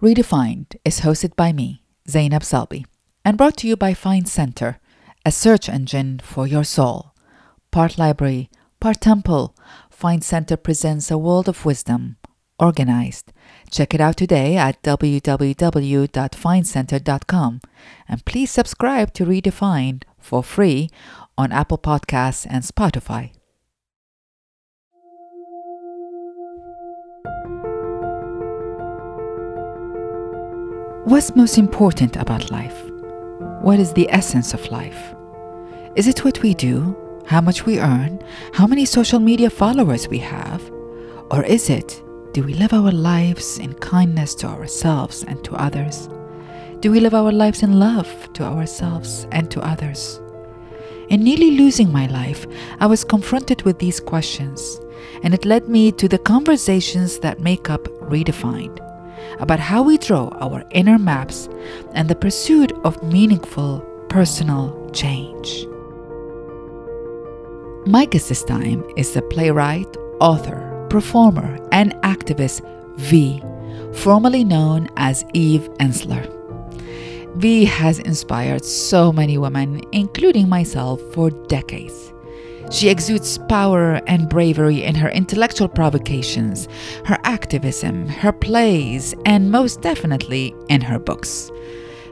Redefined is hosted by me, Zainab Salbi, and brought to you by Find Center, a search engine for your soul. Part library, part temple, Find Center presents a world of wisdom, organized. Check it out today at www.findcenter.com. And please subscribe to Redefined for free on Apple Podcasts and Spotify. What's most important about life? What is the essence of life? Is it what we do, how much we earn, how many social media followers we have? Or is it, do we live our lives in kindness to ourselves and to others? Do we live our lives in love to ourselves and to others? In nearly losing my life, I was confronted with these questions, and it led me to the conversations that make up Redefined about how we draw our inner maps and the pursuit of meaningful personal change. This time is the playwright, author, performer, and activist V, formerly known as Eve Ensler. V has inspired so many women, including myself, for decades. She exudes power and bravery in her intellectual provocations, her activism, her plays, and most definitely in her books.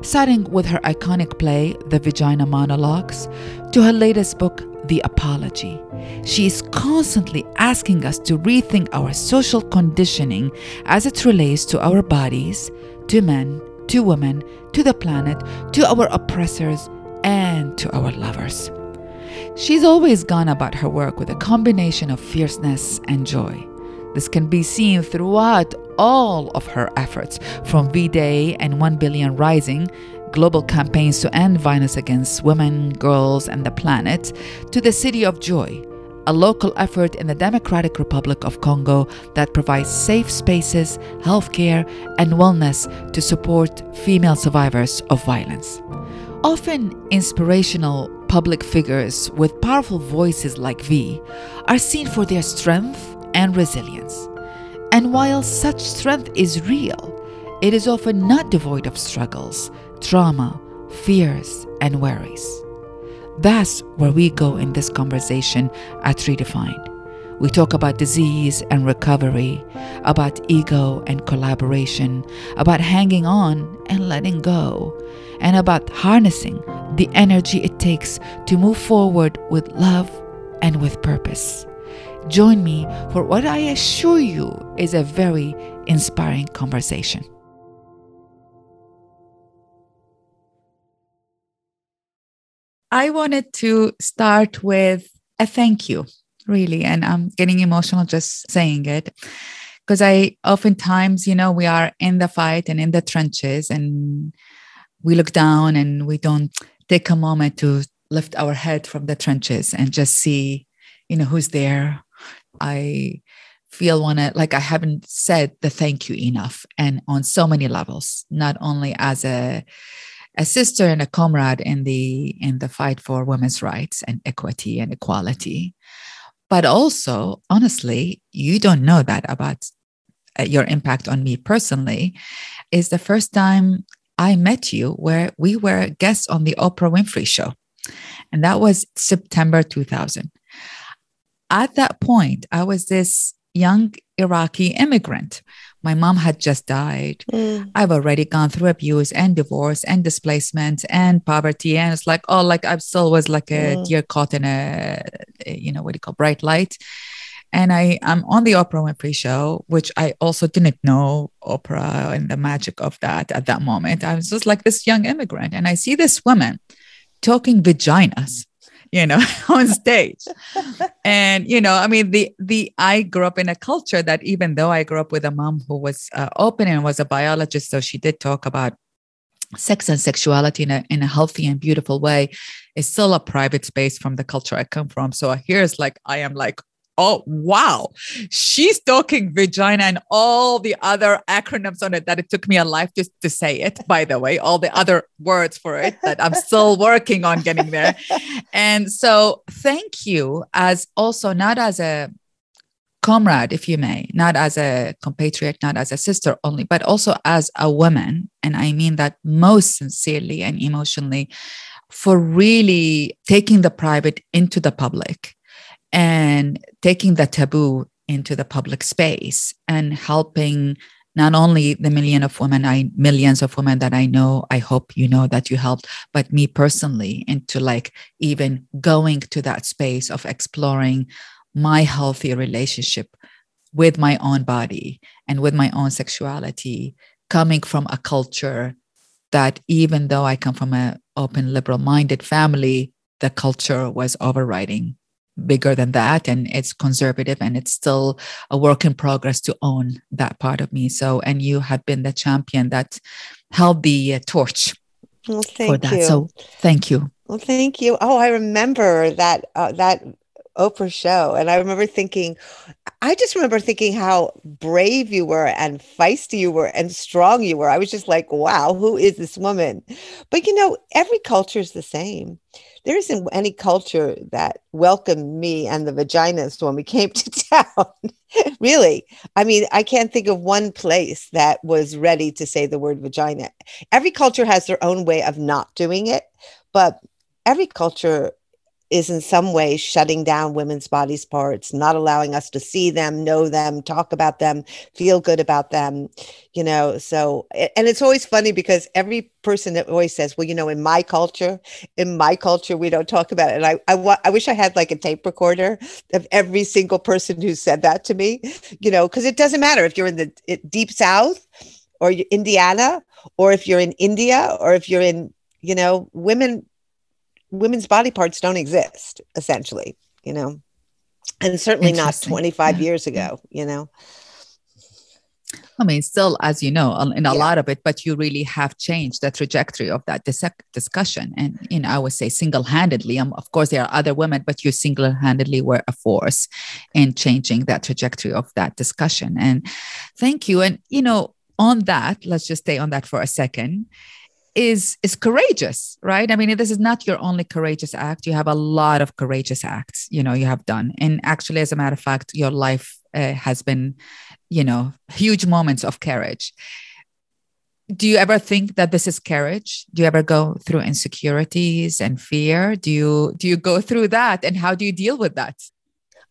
Starting with her iconic play, The Vagina Monologues, to her latest book, The Apology, she is constantly asking us to rethink our social conditioning as it relates to our bodies, to men, to women, to the planet, to our oppressors, and to our lovers. She's always gone about her work with a combination of fierceness and joy. This can be seen throughout all of her efforts, from V Day and 1 Billion Rising, global campaigns to end violence against women, girls, and the planet, to the City of Joy, a local effort in the Democratic Republic of Congo that provides safe spaces, healthcare, and wellness to support female survivors of violence. Often inspirational public figures with powerful voices like V are seen for their strength and resilience. And while such strength is real, it is often not devoid of struggles, trauma, fears, and worries. That's where we go in this conversation at Redefined. We talk about disease and recovery, about ego and collaboration, about hanging on and letting go, and about harnessing the energy it takes to move forward with love and with purpose. Join me for what I assure you is a very inspiring conversation. I wanted to start with a thank you, really, and I'm getting emotional just saying it because I oftentimes, you know, we are in the fight and in the trenches and we look down and we don't take a moment to lift our head from the trenches and just see, you know, who's there. I feel one like I haven't said the thank you enough and on so many levels, not only as a a sister and a comrade in the in the fight for women's rights and equity and equality but also honestly you don't know that about uh, your impact on me personally is the first time I met you where we were guests on the Oprah Winfrey show. And that was September 2000. At that point, I was this young Iraqi immigrant. My mom had just died. Mm. I've already gone through abuse and divorce and displacement and poverty. And it's like, oh, like I still was like a mm. deer caught in a, you know, what do you call bright light. And I am on the Oprah Winfrey show, which I also didn't know Oprah and the magic of that at that moment. I was just like this young immigrant, and I see this woman talking vaginas you know on stage and you know i mean the the i grew up in a culture that even though i grew up with a mom who was uh, open and was a biologist so she did talk about sex and sexuality in a, in a healthy and beautiful way is still a private space from the culture i come from so here's like i am like oh wow. She's talking vagina and all the other acronyms on it that it took me a life just to say it by the way all the other words for it that i'm still working on getting there. And so thank you as also not as a comrade, if you may, not as a compatriot, not as a sister only, but also as a woman. And I mean that most sincerely and emotionally for really taking the private into the public and taking the taboo into the public space and helping not only the million of women i millions of women that i know i hope you know that you helped but me personally into like even going to that space of exploring my healthy relationship with my own body and with my own sexuality coming from a culture that even though i come from an open liberal minded family the culture was overriding bigger than that and it's conservative and it's still a work in progress to own that part of me so and you have been the champion that held the uh, torch well, for that you. so thank you well thank you oh i remember that uh, that Oprah show. And I remember thinking, I just remember thinking how brave you were and feisty you were and strong you were. I was just like, wow, who is this woman? But you know, every culture is the same. There isn't any culture that welcomed me and the vaginas when we came to town. really. I mean, I can't think of one place that was ready to say the word vagina. Every culture has their own way of not doing it, but every culture is in some way shutting down women's bodies parts not allowing us to see them know them talk about them feel good about them you know? So and it's always funny because every person that always says well you know in my culture in my culture we don't talk about it. And i i, I wish i had like a tape recorder of every single person who said that to me you know? Because it doesn't matter if you're in the deep south or indiana or if you're in india or if you're in you know women women's body parts don't exist essentially you know and certainly not 25 yeah. years ago you know I mean, still, as you know, in a yeah. lot of it, but you really have changed the trajectory of that dis- discussion. And, you know, I would say single handedly, um, of course, there are other women, but you single handedly were a force in changing that trajectory of that discussion. And thank you. And, you know, on that, let's just stay on that for a second is is courageous right? I mean this is not your only courageous act. You have a lot of courageous acts you know you have done. And actually as a matter of fact your life uh, has been you know huge moments of courage. Do you ever think that this is courage? Do you ever go through insecurities and fear? Do you do you go through that? And how do you deal with that?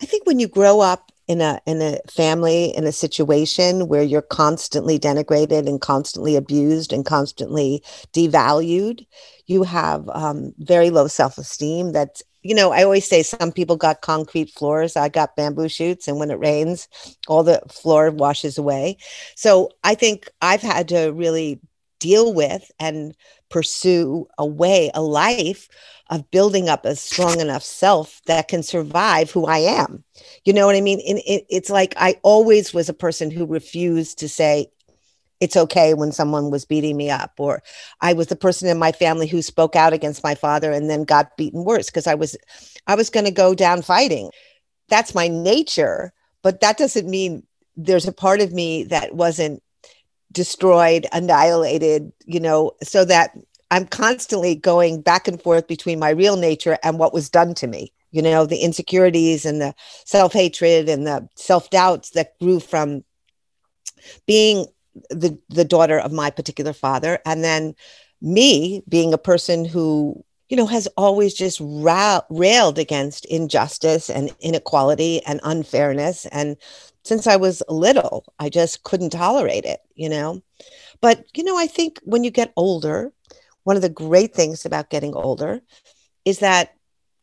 I think when you grow up in a in a family in a situation where you're constantly denigrated and constantly abused and constantly devalued you have um, very low self-esteem. That's you know i always say some people got concrete floors i got bamboo shoots and when it rains all the floor washes away. So i think i've had to really deal with and pursue a way a life of building up a strong enough self that can survive who I am. You know what I mean? And it, it's like I always was a person who refused to say, it's okay when someone was beating me up or i was the person in my family who spoke out against my father and then got beaten worse because i was i was going to go down fighting that's my nature but that doesn't mean there's a part of me that wasn't destroyed annihilated you know so that I'm constantly going back and forth between my real nature and what was done to me. You know, the insecurities and the self hatred and the self doubts that grew from being the, the daughter of my particular father. And then me being a person who, you know, has always just ra- railed against injustice and inequality and unfairness. And since I was little, I just couldn't tolerate it, you know. But, you know, I think when you get older, one of the great things about getting older is that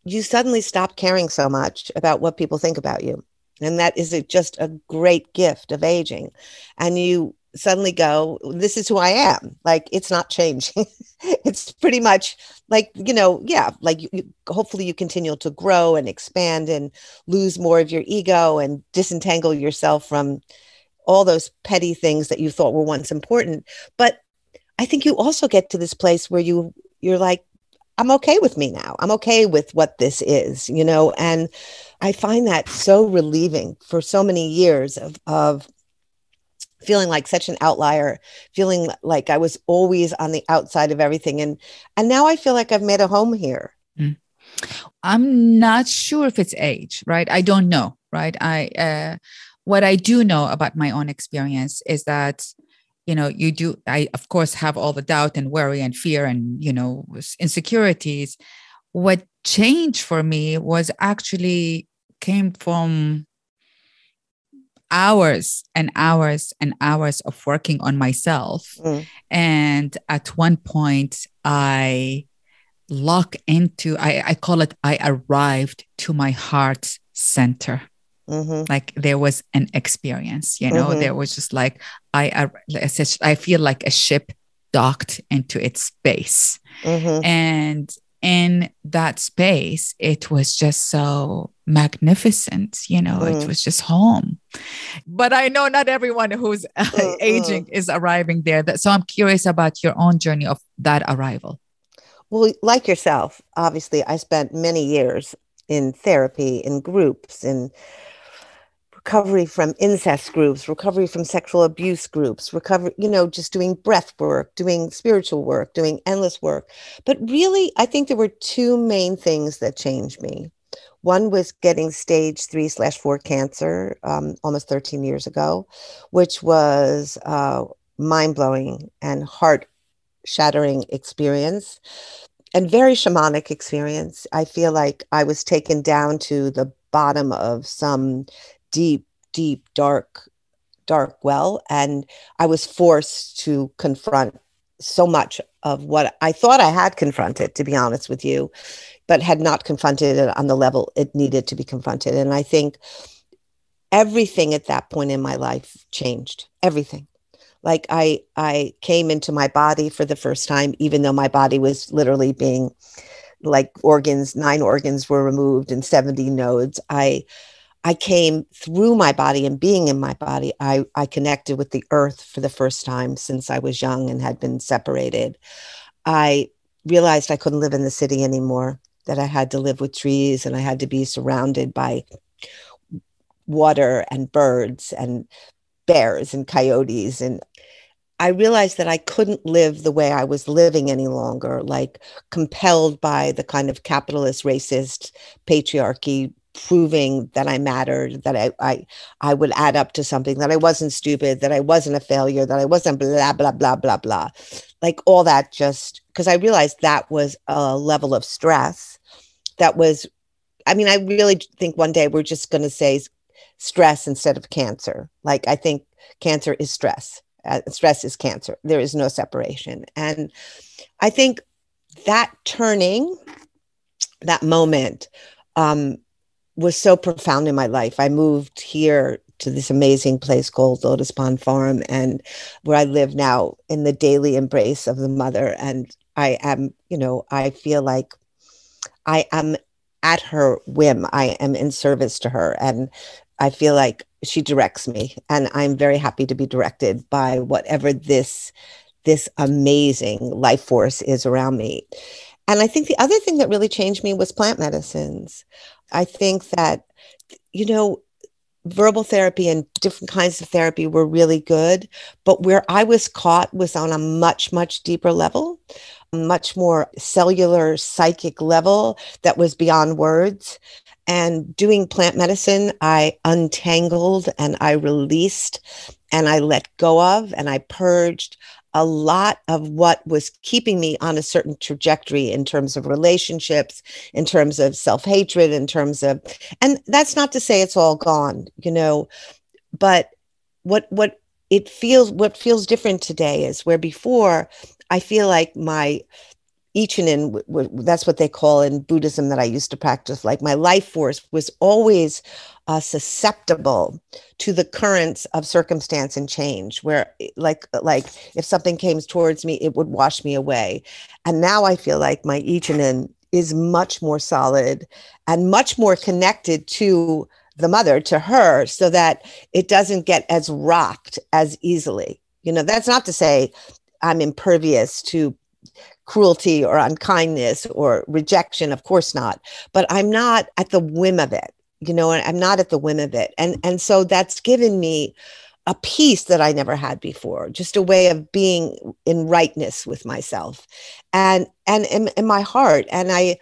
you suddenly stop caring so much about what people think about you. And that is a, just a great gift of aging. And you suddenly go, This is who I am. Like it's not changing. it's pretty much like, you know, yeah, like you, you, hopefully you continue to grow and expand and lose more of your ego and disentangle yourself from all those petty things that you thought were once important. But I think you also get to this place where you you're like I'm okay with me now. I'm okay with what this is, you know, and I find that so relieving for so many years of of feeling like such an outlier, feeling like I was always on the outside of everything and and now I feel like I've made a home here. Mm. I'm not sure if it's age, right? I don't know, right? I uh what I do know about my own experience is that you know you do i of course have all the doubt and worry and fear and you know insecurities. What changed for me was actually came from hours and hours and hours of working on myself. Mm. and at one point i lock into I, I call it i arrived to my heart center Mm-hmm. Like there was an experience, you know, mm-hmm. there was just like I, I, I feel like a ship docked into its base, mm-hmm. and in that space, it was just so magnificent, you know, it mm. was just home. But I know not everyone who's aging is arriving there. That, so I'm curious about your own journey of that arrival. Well, like yourself, obviously, I spent many years in therapy, in groups, in recovery from incest groups, recovery from sexual abuse groups, recovery, you know, just doing breath work, doing spiritual work, doing endless work. But really, I think there were two main things that changed me. One was getting stage three slash four cancer um, almost 13 years ago, which was uh, mind blowing and heart shattering experience and very shamanic experience. I feel like I was taken down to the bottom of some deep, deep, dark, dark well. And I was forced to confront so much of what I thought I had confronted, to be honest with you, but had not confronted it on the level it needed to be confronted. And I think everything at that point in my life changed. Everything. Like I I came into my body for the first time, even though my body was literally being like organs, nine organs were removed and 70 nodes. I I came through my body and being in my body, I, I connected with the earth for the first time since I was young and had been separated. I realized I couldn't live in the city anymore, that I had to live with trees and I had to be surrounded by water and birds and bears and coyotes. And I realized that I couldn't live the way I was living any longer, like compelled by the kind of capitalist, racist patriarchy proving that I mattered, that I, I I would add up to something, that I wasn't stupid, that I wasn't a failure, that I wasn't blah blah blah blah blah. Like all that just because I realized that was a level of stress that was I mean, I really think one day we're just going to say stress instead of cancer. Like I think cancer is stress. Uh, stress is cancer. There is no separation. And I think that turning, that moment, um, was so profound in my life. I moved here to this amazing place called Lotus Pond Farm, and where I live now in the daily embrace of the mother. And I am, you know, I feel like I am at her whim. I am in service to her, and I feel like she directs me, and I'm very happy to be directed by whatever this this amazing life force is around me. And I think the other thing that really changed me was plant medicines. I think that, you know, verbal therapy and different kinds of therapy were really good. But where I was caught was on a much, much deeper level, much more cellular psychic level that was beyond words. And doing plant medicine, I untangled and I released and I let go of and I purged a lot of what was keeping me on a certain trajectory in terms of relationships, in terms of self hatred, in terms of, and that's not to say it's all gone, you know, but what, what, it feels what feels different today is where before I feel like my W- that's what they call in Buddhism that I used to practice. Like my life force was always uh, susceptible to the currents of circumstance and change. Where, like, like if something came towards me, it would wash me away. And now I feel like my Ichinen is much more solid and much more connected to the mother, to her, so that it doesn't get as rocked as easily. You know, that's not to say I'm impervious to cruelty or unkindness or rejection of course not but i'm not at the whim of it you know i'm not at the whim of it and and so that's given me a peace that i never had before just a way of being in rightness with myself and and in, in my heart and i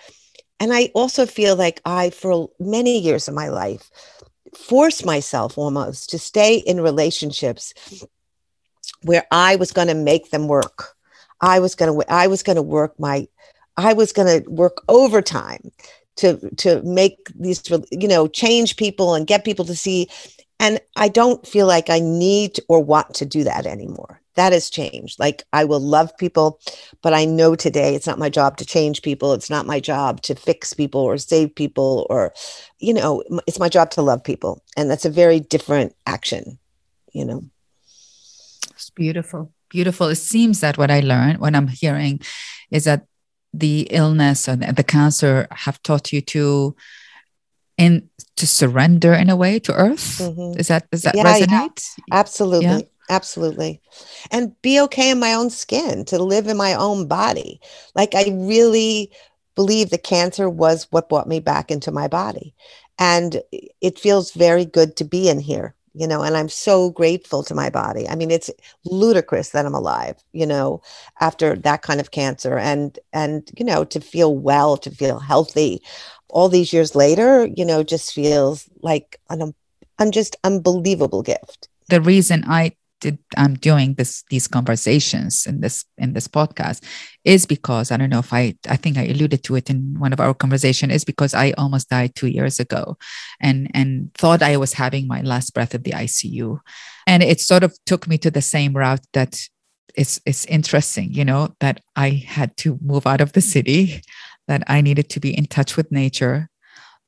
and i also feel like i for many years of my life forced myself almost to stay in relationships where I was going to make them work. I was going to I was going to work my I was going to work overtime to to make these you know change people and get people to see and I don't feel like I need or want to do that anymore. That has changed. Like I will love people, but I know today it's not my job to change people. It's not my job to fix people or save people or, you know, it's my job to love people. And that's a very different action, you know. It's beautiful. Beautiful. It seems that what I learned when I'm hearing is that the illness and the cancer have taught you to in to surrender in a way to earth mm-hmm. is that does that yeah, resonate yeah. absolutely yeah? absolutely and be okay in my own skin to live in my own body like i really believe that cancer was what brought me back into my body and it feels very good to be in here you know and i'm so grateful to my body i mean it's ludicrous that i'm alive you know after that kind of cancer and and you know to feel well to feel healthy all these years later, you know, just feels like an, an just unbelievable gift. The reason I did I'm doing this these conversations in this in this podcast is because I don't know if I I think I alluded to it in one of our conversation is because I almost died two years ago and and thought I was having my last breath at the ICU. And it sort of took me to the same route that it's it's interesting, you know, that I had to move out of the city that I needed to be in touch with nature.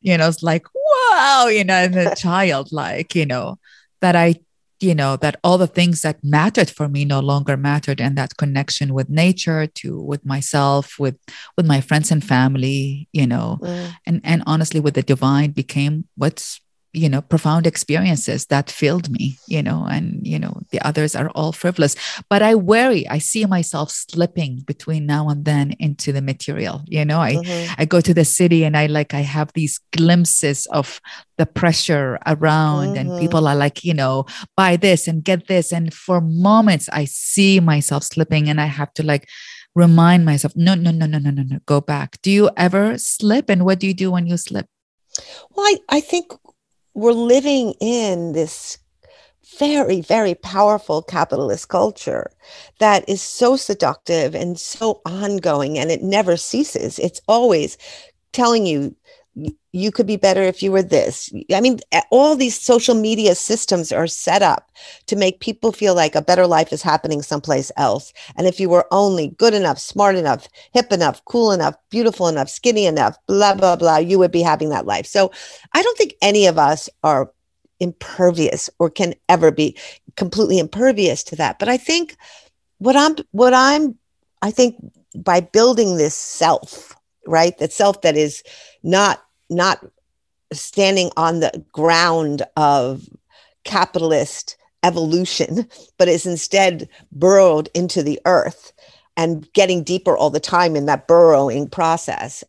You know, it's like, wow, you know, the child, like, you know, that I, you know, that all the things that mattered for me no longer mattered. And that connection with nature to with myself, with with my friends and family, you know, mm. and and honestly with the divine became what's you know profound experiences that filled me you know and you know the others are all frivolous. But i worry i see myself slipping between now and then into the material you know? I mm-hmm. i go to the city and i like i have these glimpses of the pressure around mm-hmm. and people are like you know buy this and get this. And for moments i see myself slipping and i have to like remind myself no no no no no no no go back. Do you ever slip? And what do you do when you slip? Well i, I think we're living in this very, very powerful capitalist culture that is so seductive and so ongoing and it never ceases. It's always telling you you could be better if you were this. I mean, all these social media systems are set up to make people feel like a better life is happening someplace else. And if you were only good enough, smart enough, hip enough, cool enough, beautiful enough, skinny enough, blah, blah, blah, you would be having that life. So I don't think any of us are impervious or can ever be completely impervious to that. But I think what I'm, what I'm, I think by building this self, right, that self that is not not standing on the ground of capitalist evolution, but is instead burrowed into the earth and getting deeper all the time in that burrowing process.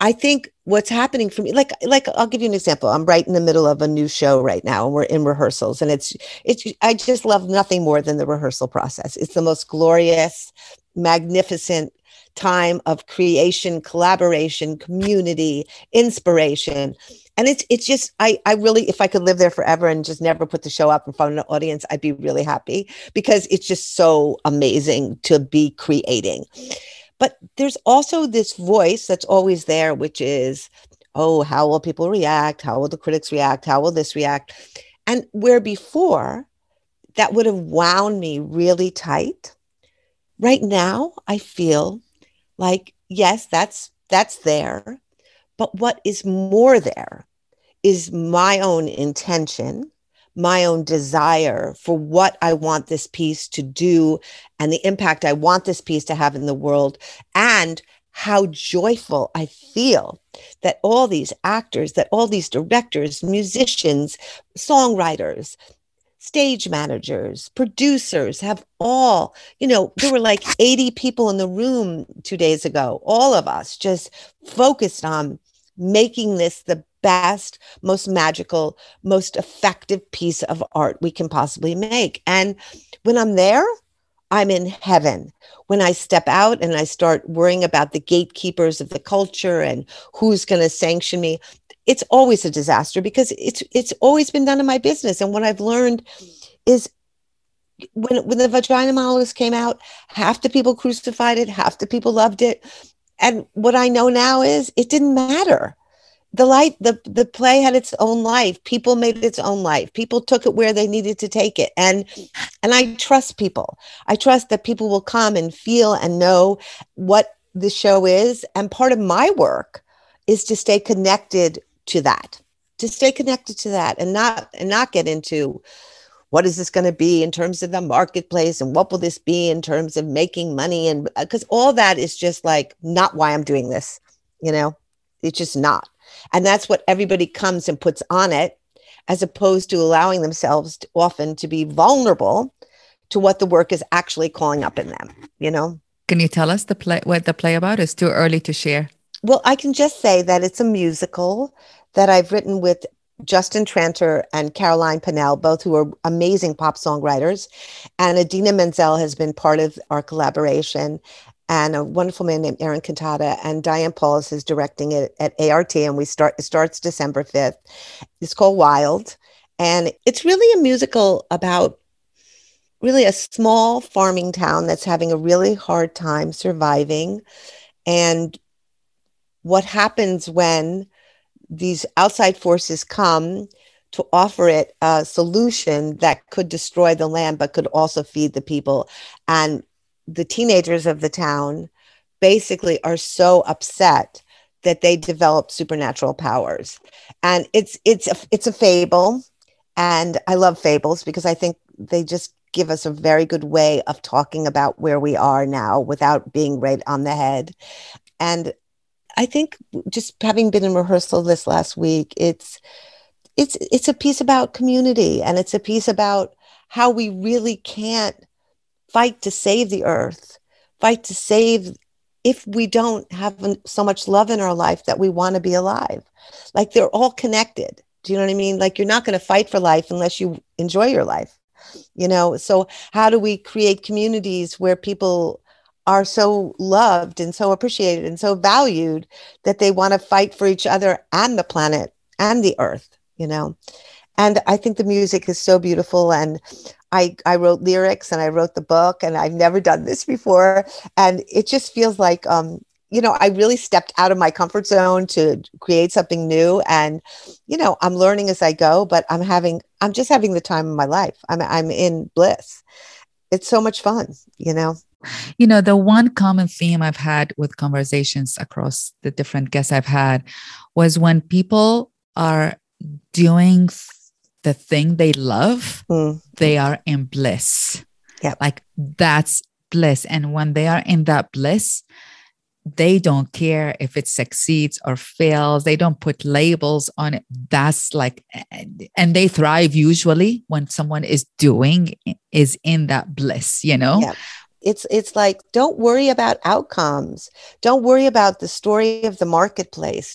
I think what's happening for me, like, like I'll give you an example. I'm right in the middle of a new show right now, and we're in rehearsals, and it's, it's. I just love nothing more than the rehearsal process. It's the most glorious, magnificent time of creation, collaboration, community, inspiration. And it's it's just I I really if I could live there forever and just never put the show up in front of an audience, I'd be really happy because it's just so amazing to be creating. But there's also this voice that's always there, which is, oh, how will people react? How will the critics react? How will this react? And where before that would have wound me really tight, right now I feel like yes that's that's there but what is more there is my own intention my own desire for what I want this piece to do and the impact I want this piece to have in the world, and how joyful I feel that all these actors, that all these directors, musicians, songwriters, stage managers, producers have all, you know, there were like 80 people in the room two days ago, all of us just focused on making this the best, most magical, most effective piece of art we can possibly make. And when I'm there, I'm in heaven. When I step out and I start worrying about the gatekeepers of the culture and who's going to sanction me, it's always a disaster because it's it's always been done in my business. And what i've learned is when when the vagina monologues came out half the people crucified it half the people loved it. And what i know now is it didn't matter. The light the the play had its own life. People made its own life. People took it where they needed to take it. And and i trust people. I trust that people will come and feel and know what the show is. And part of my work is to stay connected to that to stay connected to that and not and not get into what is this going to be in terms of the marketplace and what will this be in terms of making money and uh, because all that is just like not why i'm doing this you know? It's just not. And that's what everybody comes and puts on it as opposed to allowing themselves to, often to be vulnerable to what the work is actually calling up in them you know? Can you tell us the play what the play about? Is too early to share well, I can just say that it's a musical that I've written with Justin Tranter and Caroline Pennell, both who are amazing pop songwriters. And Idina Menzel has been part of our collaboration, and a wonderful man named Eren Cannata. And Diane Paulus is directing it at ART, and we start it starts December 5th. It's called Wild. And it's really a musical about really a small farming town that's having a really hard time surviving. And what happens when these outside forces come to offer it a solution that could destroy the land but could also feed the people. And the teenagers of the town basically are so upset that they develop supernatural powers. And it's it's a, it's a fable. And i love fables because i think they just give us a very good way of talking about where we are now without being right on the head. And I think just having been in rehearsal this last week, it's it's it's a piece about community and it's a piece about how we really can't fight to save the earth, fight to save if we don't have so much love in our life that we want to be alive. Like they're all connected. Do you know what I mean? Like you're not going to fight for life unless you enjoy your life. You know, so how do we create communities where people are so loved and so appreciated and so valued that they want to fight for each other and the planet and the earth you know? And i think the music is so beautiful and i i wrote lyrics and i wrote the book and i've never done this before and it just feels like um you know i really stepped out of my comfort zone to create something new and you know i'm learning as i go but i'm having i'm just having the time of my life. I'm i'm in bliss. It's so much fun you know you know, the one common theme I've had with conversations across the different guests I've had was when people are doing the thing they love, mm. they are in bliss. Yeah. Like that's bliss. And when they are in that bliss, they don't care if it succeeds or fails. They don't put labels on it. That's like, and they thrive usually when someone is doing, is in that bliss, you know? Yeah it's it's like don't worry about outcomes. Don't worry about the story of the marketplace.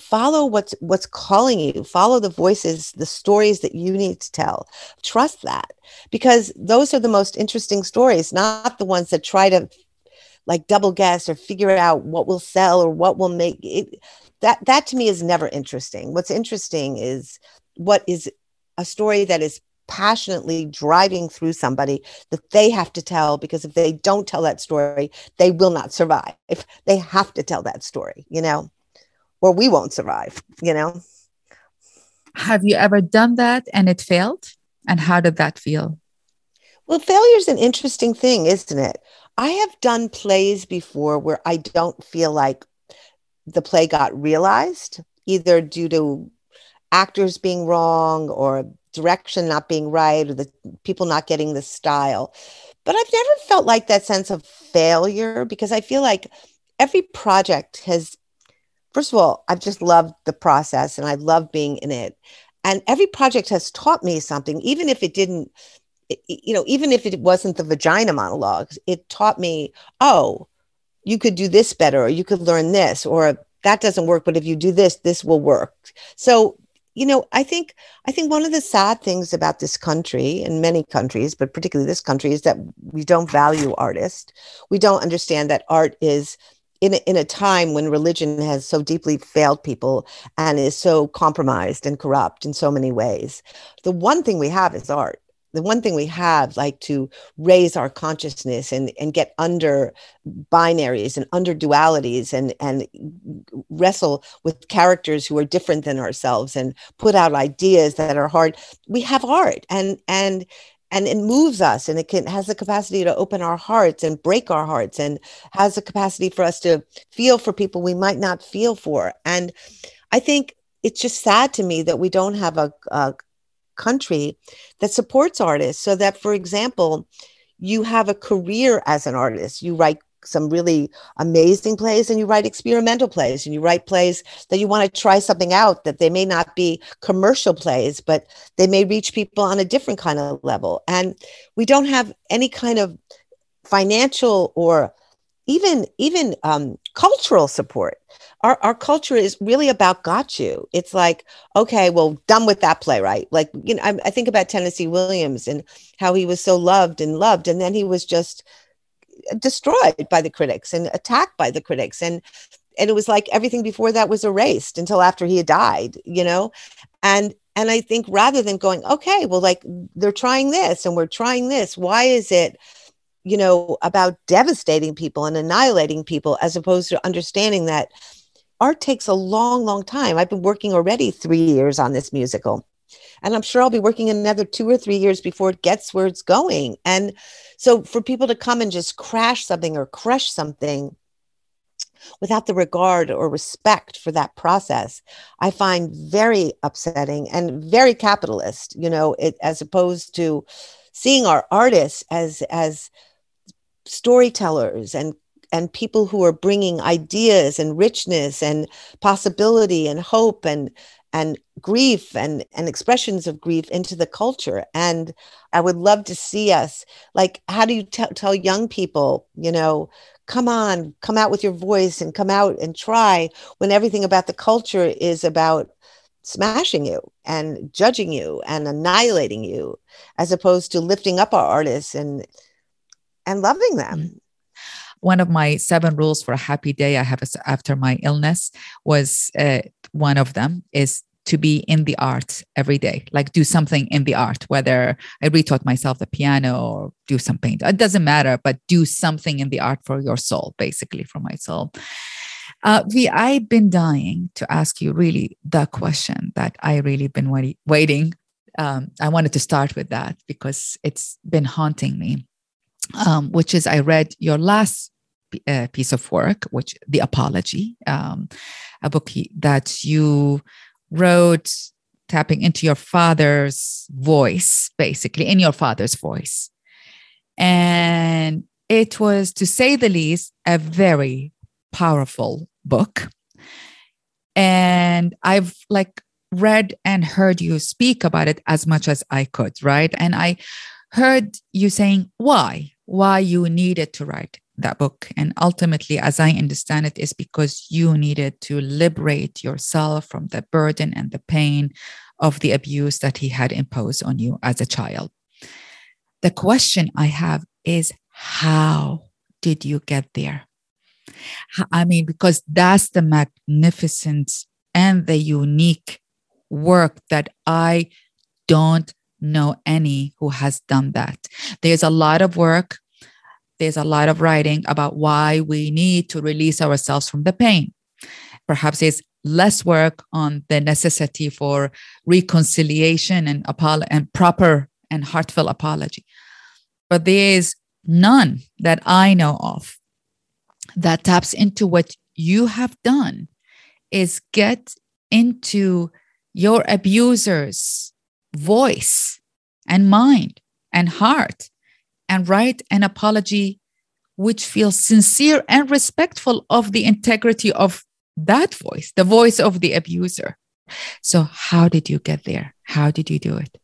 Follow what's what's calling you. Follow the voices the stories that you need to tell. Trust that because those are the most interesting stories not the ones that try to like double guess or figure out what will sell or what will make it. That that to me is never interesting. What's interesting is what is a story that is passionately driving through somebody that they have to tell because if they don't tell that story, they will not survive. If they have to tell that story, you know, or we won't survive, you know. Have you ever done that and it failed? And how did that feel? Well, failure is an interesting thing, isn't it? I have done plays before where I don't feel like the play got realized, either due to actors being wrong or direction not being right or the people not getting the style. But I've never felt like that sense of failure because I feel like every project has, first of all, I've just loved the process and I love being in it. And every project has taught me something, even if it didn't, you know, even if it wasn't the vagina monologues, it taught me, oh, you could do this better, or you could learn this, or that doesn't work, but if you do this, this will work. So you know i think i think one of the sad things about this country and many countries but particularly this country is that we don't value artists. We don't understand that art is in a, in a time when religion has so deeply failed people and is so compromised and corrupt in so many ways. The one thing we have is art the one thing we have like to raise our consciousness and and get under binaries and under dualities and and wrestle with characters who are different than ourselves and put out ideas that are hard we have art. And and and it moves us and it can has the capacity to open our hearts and break our hearts and has the capacity for us to feel for people we might not feel for. And i think it's just sad to me that we don't have a, a country that supports artists so that for example you have a career as an artist. You write some really amazing plays and you write experimental plays and you write plays that you want to try something out that they may not be commercial plays but they may reach people on a different kind of level. And we don't have any kind of financial or even even um, cultural support our, our culture is really about got you. It's like okay well done with that playwright like you know I, I think about tennessee williams and how he was so loved and loved and then he was just uh, destroyed by the critics and attacked by the critics and and it was like everything before that was erased until after he had died you know? And and i think rather than going okay well like they're trying this and we're trying this why is it you know about devastating people and annihilating people as opposed to understanding that art takes a long long time. I've been working already 3 years on this musical and i'm sure i'll be working another 2 or 3 years before it gets where it's going. And so for people to come and just crash something or crush something without the regard or respect for that process, I find very upsetting and very capitalist, you know, it, as opposed to seeing our artists as, as storytellers and and people who are bringing ideas and richness and possibility and hope and and grief and and expressions of grief into the culture. And i would love to see us like how do you t- tell young people you know come on come out with your voice and come out and try when everything about the culture is about smashing you and judging you and annihilating you as opposed to lifting up our artists and and loving them. Mm-hmm one of my seven rules for a happy day I have after my illness was uh, one of them is to be in the art every day, like do something in the art, whether I retaught myself the piano or do some paint. It doesn't matter, but do something in the art for your soul, basically for my soul. Uh, v, I've been dying to ask you really the question that I really been wait- waiting. Um, I wanted to start with that because it's been haunting me um, which is I read your last uh, piece of work, which the apology, um, a book that you wrote tapping into your father's voice, basically in your father's voice, and it was, to say the least, a very powerful book. And I've like read and heard you speak about it as much as I could, right? And I heard you saying why why you needed to write that book. And ultimately, as I understand it, is because you needed to liberate yourself from the burden and the pain of the abuse that he had imposed on you as a child. The question I have is how did you get there? I mean, because that's the magnificence and the unique work that I don't know any who has done that. There's a lot of work, there's a lot of writing about why we need to release ourselves from the pain. Perhaps there's less work on the necessity for reconciliation and, apolo- and proper and heartfelt apology. But there is none that I know of that taps into what you have done is get into your abuser's voice and mind and heart and write an apology which feels sincere and respectful of the integrity of that voice, the voice of the abuser. So, how did you get there? How did you do it?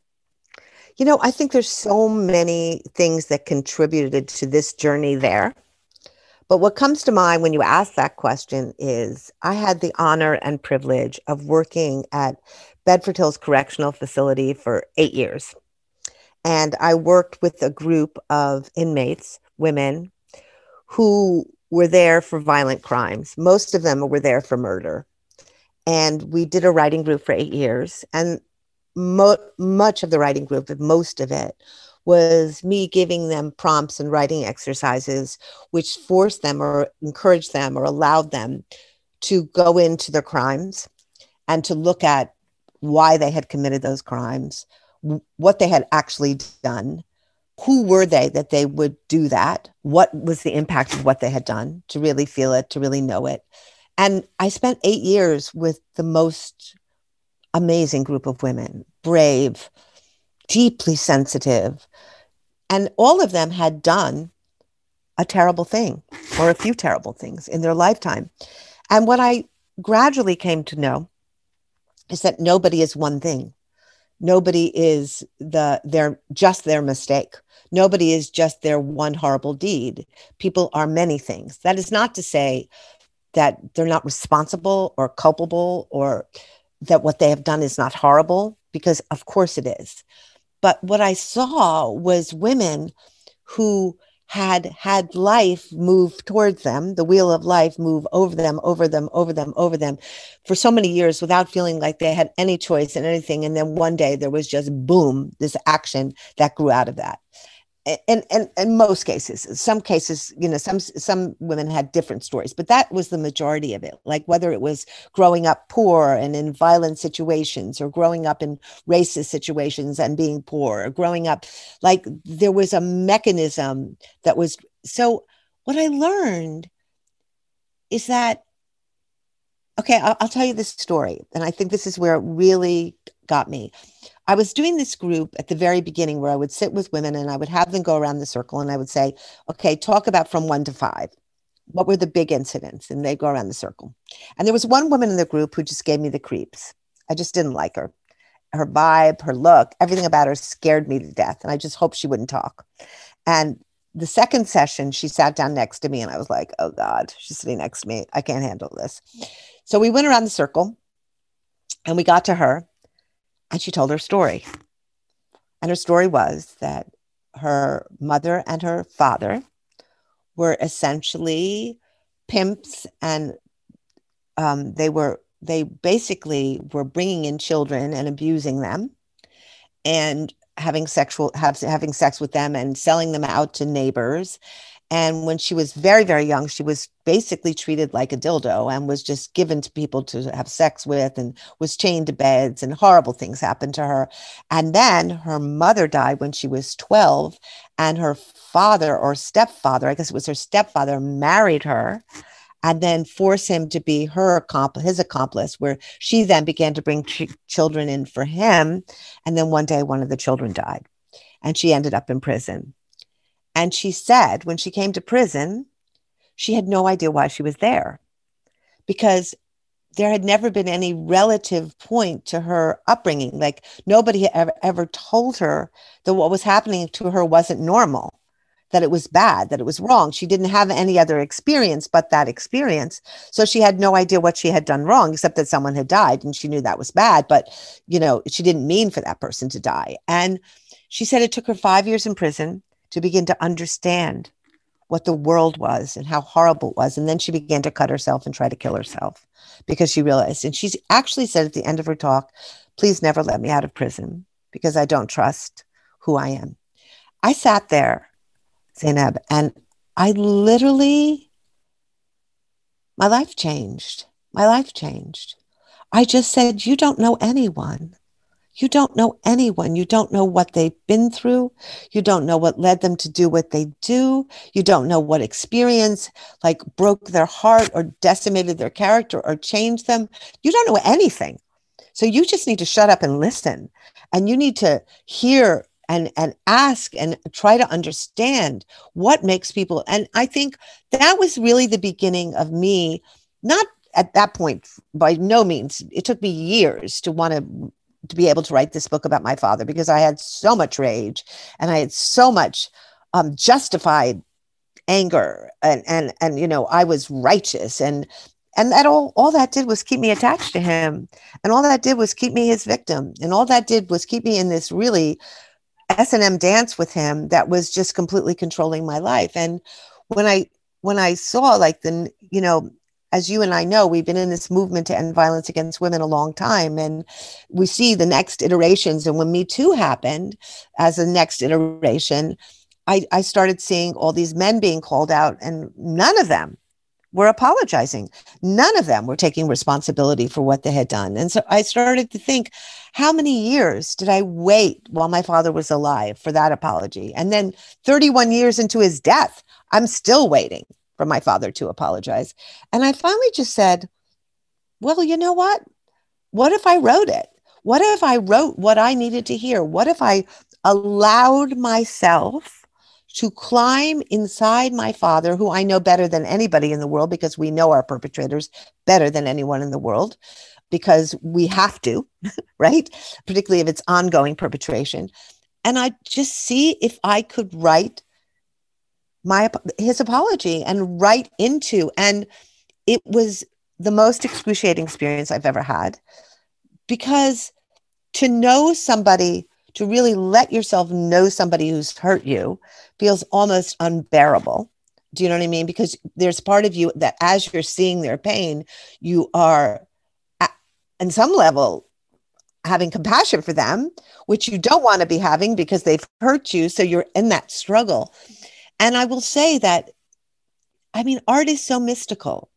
You know, I think there's so many things that contributed to this journey there. But what comes to mind when you ask that question is I had the honor and privilege of working at Bedford Hills Correctional Facility for eight years. And I worked with a group of inmates, women, who were there for violent crimes. Most of them were there for murder. And we did a writing group for eight years. And mo- much of the writing group, most of it, was me giving them prompts and writing exercises, which mm. forced them or encouraged them or allowed them to go into their crimes and to look at why they had committed those crimes, what they had actually done, who were they that they would do that, what was the impact of what they had done, to really feel it, to really know it. And I spent eight years with the most amazing group of women, brave, deeply sensitive. And all of them had done a terrible thing or a few terrible things in their lifetime. And what I gradually came to know is that nobody is one thing. Nobody is the their just their mistake. Nobody is just their one horrible deed. People are many things. That is not to say that they're not responsible or culpable or that what they have done is not horrible, because of course it is. But what I saw was women who had had life move towards them, the wheel of life move over them, over them, over them, over them for so many years without feeling like they had any choice in anything. And then one day there was just boom, this action that grew out of that and and in most cases some cases you know some some women had different stories but that was the majority of it. Like whether it was growing up poor and in violent situations or growing up in racist situations and being poor or growing up like there was a mechanism that was so what i learned is that okay I'll, I'll tell you this story and i think this is where it really got me I was doing this group at the very beginning where I would sit with women and I would have them go around the circle and I would say, okay, talk about from one to five. What were the big incidents? And they go around the circle. And there was one woman in the group who just gave me the creeps. I just didn't like her. Her vibe, her look, everything about her scared me to death. And I just hoped she wouldn't talk. And the second session, she sat down next to me and I was like, oh God, she's sitting next to me. I can't handle this. So we went around the circle and we got to her and she told her story. And her story was that her mother and her father were essentially pimps and um, they were they basically were bringing in children and abusing them and having sexual have, having sex with them and selling them out to neighbors and when she was very, very young, she was basically treated like a dildo and was just given to people to have sex with and was chained to beds, and horrible things happened to her. And then her mother died when she was 12, and her father or stepfather, I guess it was her stepfather, married her and then force him to be her accomplice, his accomplice, where she then began to bring ch- children in for him. And then one day, one of the children died, and she ended up in prison. And she said when she came to prison, she had no idea why she was there because there had never been any relative point to her upbringing. Like nobody ever, ever told her that what was happening to her wasn't normal, that it was bad, that it was wrong. She didn't have any other experience but that experience. So she had no idea what she had done wrong, except that someone had died and she knew that was bad. But, you know, she didn't mean for that person to die. And she said it took her five years in prison to begin to understand what the world was and how horrible it was. And then she began to cut herself and try to kill herself because she realized, and she's actually said at the end of her talk, please never let me out of prison because I don't trust who I am. I sat there, Zainab, and I literally, my life changed. My life changed. I just said, You don't know anyone. You don't know anyone. You don't know what they've been through. You don't know what led them to do what they do. You don't know what experience like broke their heart or decimated their character or changed them. You don't know anything. So you just need to shut up and listen. And you need to hear and and ask and try to understand what makes people and I think that was really the beginning of me not at that point by no means it took me years to want to to be able to write this book about my father because I had so much rage and I had so much um, justified anger and and and you know I was righteous and and that all all that did was keep me attached to him and all that did was keep me his victim and all that did was keep me in this really S&M dance with him that was just completely controlling my life. And when I when I saw like the, you know, as you and I know, we've been in this movement to end violence against women a long time. And we see the next iterations. And when Me Too happened as a next iteration, I, I started seeing all these men being called out, and none of them were apologizing. None of them were taking responsibility for what they had done. And so I started to think, how many years did I wait while my father was alive for that apology? And then 31 years into his death, I'm still waiting for my father to apologize. And I finally just said, well, you know what? What if I wrote it? What if I wrote what I needed to hear? What if I allowed myself to climb inside my father, who I know better than anybody in the world because we know our perpetrators better than anyone in the world because we have to, right? Particularly if it's ongoing perpetration. And I just see if I could write my his apology and right into and it was the most excruciating experience I've ever had because to know somebody to really let yourself know somebody who's hurt you feels almost unbearable do you know what I mean? Because there's part of you that as you're seeing their pain, you are, at, in some level, having compassion for them, which you don't want to be having because they've hurt you. So you're in that struggle. And I will say that, I mean, art is so mystical.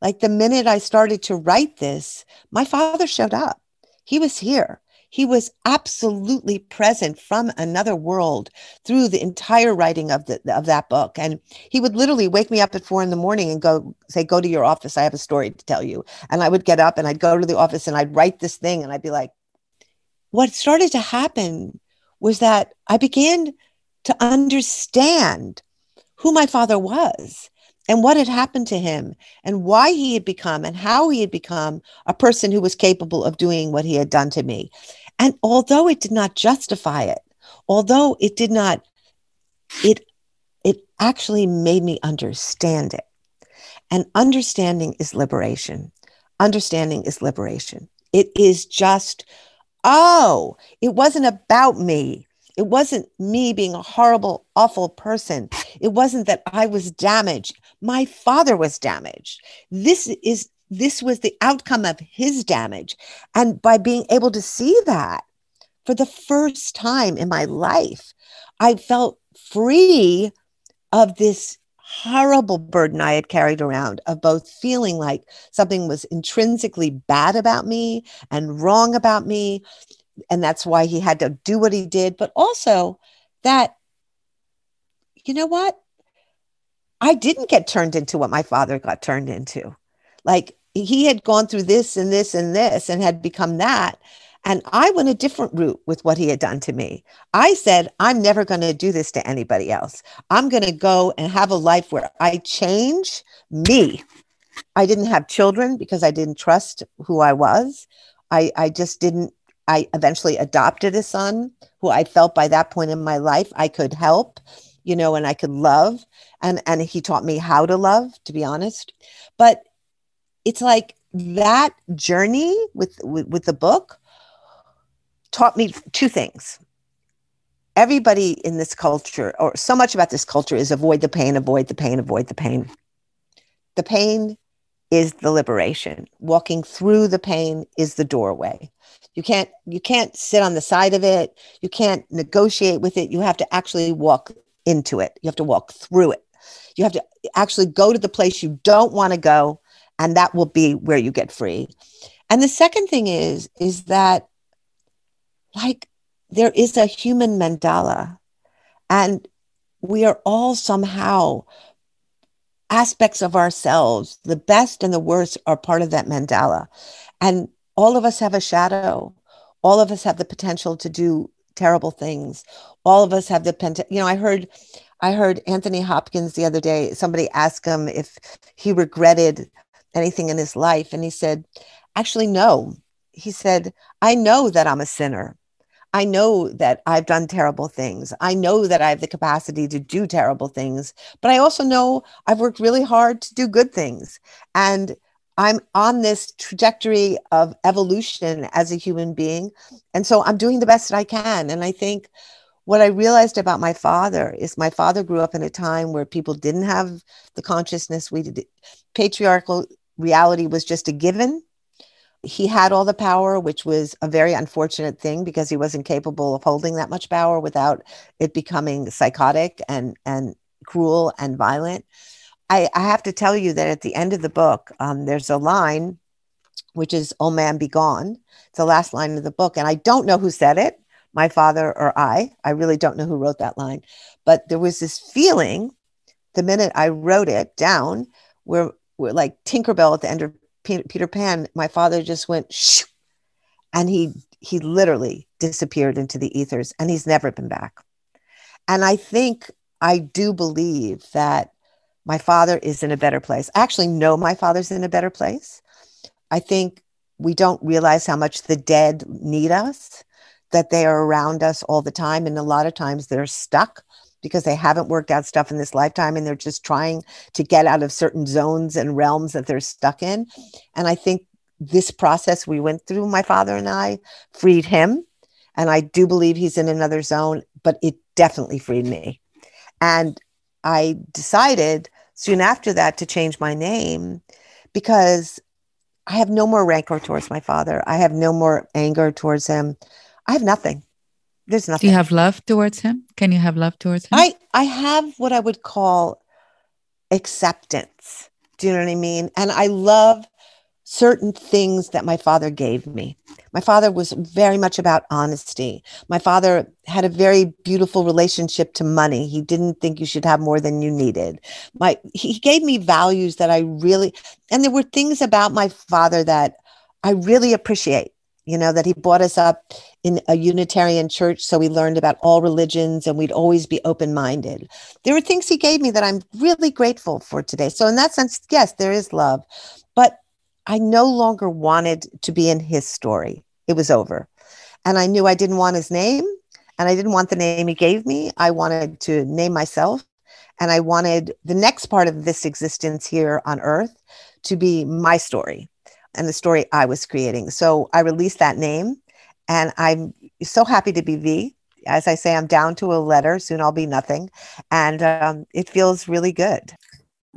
Like the minute I started to write this, my father showed up. He was here. He was absolutely present from another world through the entire writing of the of that book. And he would literally wake me up at four in the morning and go say, "Go to your office. I have a story to tell you." And I would get up and I'd go to the office and I'd write this thing and I'd be like, "What started to happen was that I began to understand who my father was and what had happened to him and why he had become and how he had become a person who was capable of doing what he had done to me. And although it did not justify it, although it did not, it it actually made me understand it. And understanding is liberation. Understanding is liberation. It is just, oh, it wasn't about me. It wasn't me being a horrible, awful person. It wasn't that I was damaged. My father was damaged. This is this was the outcome of his damage. And by being able to see that for the first time in my life, I felt free of this horrible burden I had carried around of both feeling like something was intrinsically bad about me and wrong about me, and that's why he had to do what he did. But also that you know what? I didn't get turned into what my father got turned into. Like he had gone through this and this and this and had become that and i went a different route with what he had done to me. I said i'm never going to do this to anybody else. I'm going to go and have a life where i change me. I didn't have children because i didn't trust who i was. I i just didn't I eventually adopted a son who I felt by that point in my life I could help, you know, and I could love. And, and he taught me how to love, to be honest. But it's like that journey with, with, with the book taught me two things. Everybody in this culture, or so much about this culture, is avoid the pain, avoid the pain, avoid the pain. The pain is the liberation. Walking through the pain is the doorway. You can't you can't sit on the side of it. You can't negotiate with it. You have to actually walk into it. You have to walk through it. You have to actually go to the place you don't want to go and that will be where you get free. And the second thing is is that like there is a human mandala and we are all somehow aspects of ourselves, the best and the worst are part of that mandala. And all of us have a shadow. All of us have the potential to do terrible things. All of us have the potential. You know, I heard, I heard Anthony Hopkins the other day. Somebody asked him if he regretted anything in his life, and he said, "Actually, no." He said, "I know that I'm a sinner. I know that I've done terrible things. I know that I have the capacity to do terrible things, but I also know I've worked really hard to do good things. And I'm on this trajectory of evolution as a human being. And so I'm doing the best that I can. And I think what I realized about my father is my father grew up in a time where people didn't have the consciousness we did. Patriarchal reality was just a given. He had all the power, which was a very unfortunate thing because he wasn't capable of holding that much power without it becoming psychotic and, and cruel and violent. I, I have to tell you that at the end of the book, um, there's a line which is "Oh man, be gone." It's the last line of the book, and I don't know who said it, my father or I. I really don't know who wrote that line, but there was this feeling the minute I wrote it down, where, where like Tinkerbell at the end of Peter Pan, my father just went shh, and he he literally disappeared into the ethers, and he's never been back. And I think I do believe that my father is in a better place. I actually know my father's in a better place. I think we don't realize how much the dead need us, that they are around us all the time. And a lot of times they're stuck because they haven't worked out stuff in this lifetime and they're just trying to get out of certain zones and realms that they're stuck in. And I think this process we went through, my father and I, freed him. And I do believe he's in another zone, but it definitely freed me. And I decided soon after that to change my name because I have no more rancor towards my father. I have no more anger towards him. I have nothing. There's nothing. Do you have love towards him? Can you have love towards him? I, I have what I would call acceptance. Do you know what I mean? And I love certain things that my father gave me. My father was very much about honesty. My father had a very beautiful relationship to money. He didn't think you should have more than you needed. My he gave me values that I really and there were things about my father that I really appreciate. You know, that he brought us up in a Unitarian church. So we learned about all religions and we'd always be open minded. There were things he gave me that I'm really grateful for today. So, in that sense, yes, there is love. I no longer wanted to be in his story. It was over. And I knew I didn't want his name and I didn't want the name he gave me. I wanted to name myself and I wanted the next part of this existence here on earth to be my story and the story I was creating. So I released that name and I'm so happy to be V. As I say, I'm down to a letter. Soon I'll be nothing. And um, it feels really good.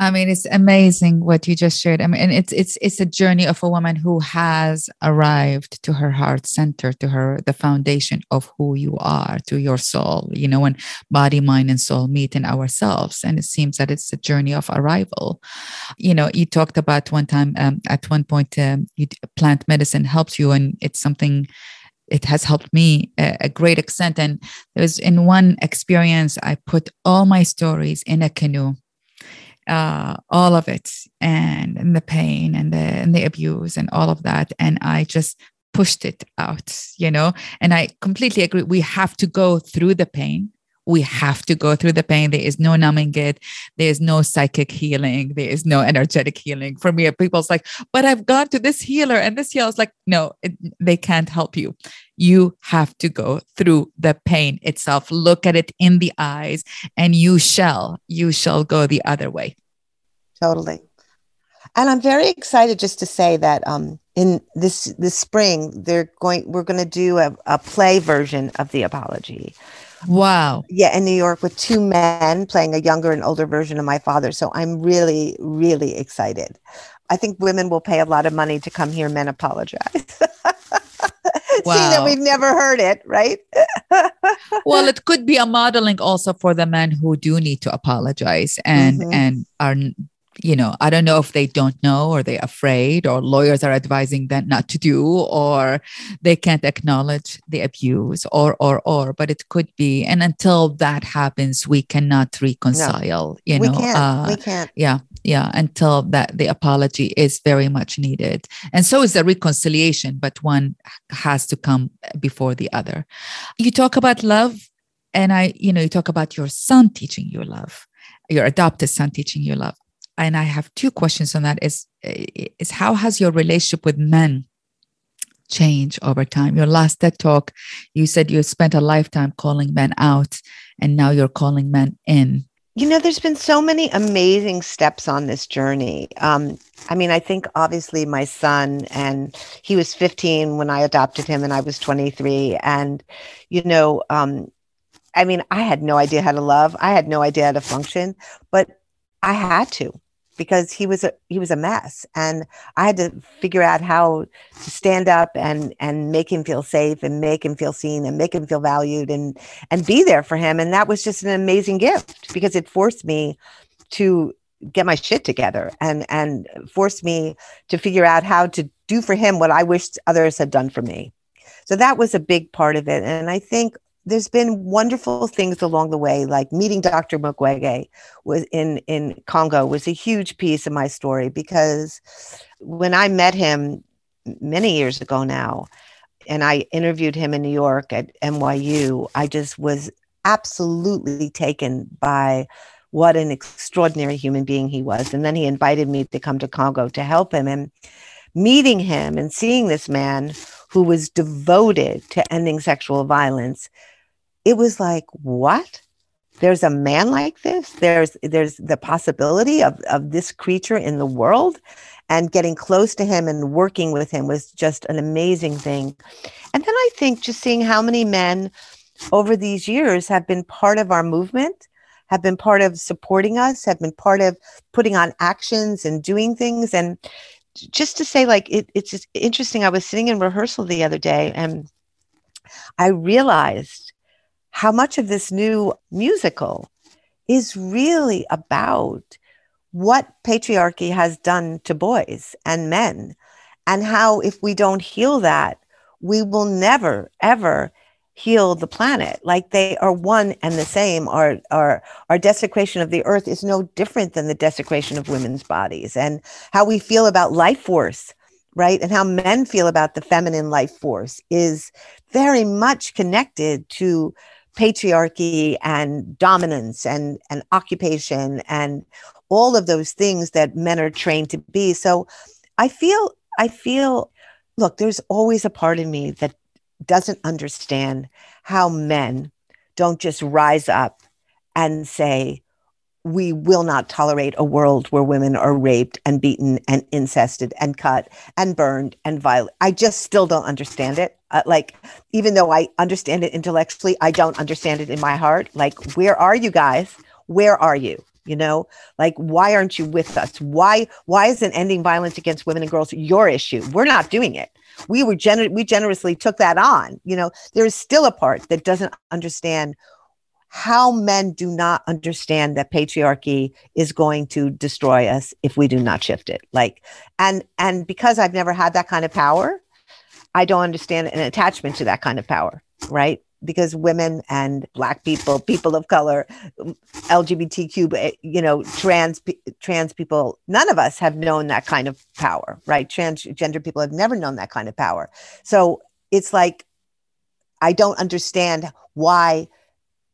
I mean, it's amazing what you just shared. I mean, and it's it's it's a journey of a woman who has arrived to her heart center, to her the foundation of who you are, to your soul. You know, when body, mind, and soul meet in ourselves, and it seems that it's a journey of arrival. You know, you talked about one time um, at one point, um, you, plant medicine helps you, and it's something it has helped me a, a, great extent. And there was in one experience, I put all my stories in a canoe uh, all of it and, and the pain and the and the abuse and all of that. And i just pushed it out you know? And i completely agree. We have to go through the pain we have to go through the pain. There is no numbing it. There is no psychic healing. There is no energetic healing. For me, people's like, but I've gone to this healer and this healer is like, no, it, they can't help you. You have to go through the pain itself. Look at it in the eyes and you shall, you shall go the other way. Totally. And I'm very excited just to say that um, in this this spring they're going we're going to do a, a play version of the apology Wow. Yeah, in New York with two men playing a younger and older version of my father. So I'm really, really excited. I think women will pay a lot of money to come here, men apologize. wow. Seeing that we've never heard it, right? well, it could be a modeling also for the men who do need to apologize and mm-hmm. and are you know, I don't know if they don't know or they're afraid or lawyers are advising them not to do or they can't acknowledge the abuse or or or but it could be and until that happens we cannot reconcile, no, you know. We can't. Uh, we can't. Yeah. Yeah, until that the apology is very much needed. And so is the reconciliation, but one has to come before the other. You talk about love and I, you know, you talk about your son teaching you love your adopted son teaching you love and I have two questions on that is is how has your relationship with men changed over time? Your last TED talk, you said you spent a lifetime calling men out and now you're calling men in. You know, there's been so many amazing steps on this journey. Um, I mean, I think obviously my son, and he was 15 when I adopted him, and I was 23. And, you know, um, I mean, I had no idea how to love. I had no idea how to function, but I had to because he was a he was a mess and I had to figure out how to stand up and and make him feel safe and make him feel seen and make him feel valued and and be there for him and that was just an amazing gift because it forced me to get my shit together and and forced me to figure out how to do for him what I wished others had done for me. So that was a big part of it and I think there's been wonderful things along the way, like meeting Dr. Mukwege was in, in Congo was a huge piece of my story because when I met him many years ago now, and I interviewed him in New York at NYU, I just was absolutely taken by what an extraordinary human being he was. And then he invited me to come to Congo to help him. And meeting him and seeing this man who was devoted to ending sexual violence it was like, what? There's a man like this. There's there's the possibility of, of this creature in the world. And getting close to him and working with him was just an amazing thing. And then I think just seeing how many men over these years have been part of our movement, have been part of supporting us, have been part of putting on actions and doing things. And just to say, like, it, it's interesting. I was sitting in rehearsal the other day and I realized how much of this new musical is really about what patriarchy has done to boys and men, and how if we don't heal that, we will never, ever heal the planet. Like they are one and the same. Our, our, our desecration of the earth is no different than the desecration of women's bodies, and how we feel about life force right? And how men feel about the feminine life force is very much connected to patriarchy and dominance and, and occupation and all of those things that men are trained to be. So I feel, I feel, look, there's always a part of me that doesn't understand how men don't just rise up and say, we will not tolerate a world where women are raped and beaten and incested and cut and burned and violent. I just still don't understand it. Uh, like, even though I understand it intellectually, I don't understand it in my heart. Like, where are you guys? Where are you? You know, like, why aren't you with us? Why, why isn't ending violence against women and girls your issue? We're not doing it. We were gener- we generously took that on. You know, there is still a part that doesn't understand how men do not understand that patriarchy is going to destroy us if we do not shift it like and and because i've never had that kind of power i don't understand an attachment to that kind of power right? Because women and black people people of color lgbtq eh, you know trans trans people none of us have known that kind of power right? Transgender people have never known that kind of power. So it's like i don't understand why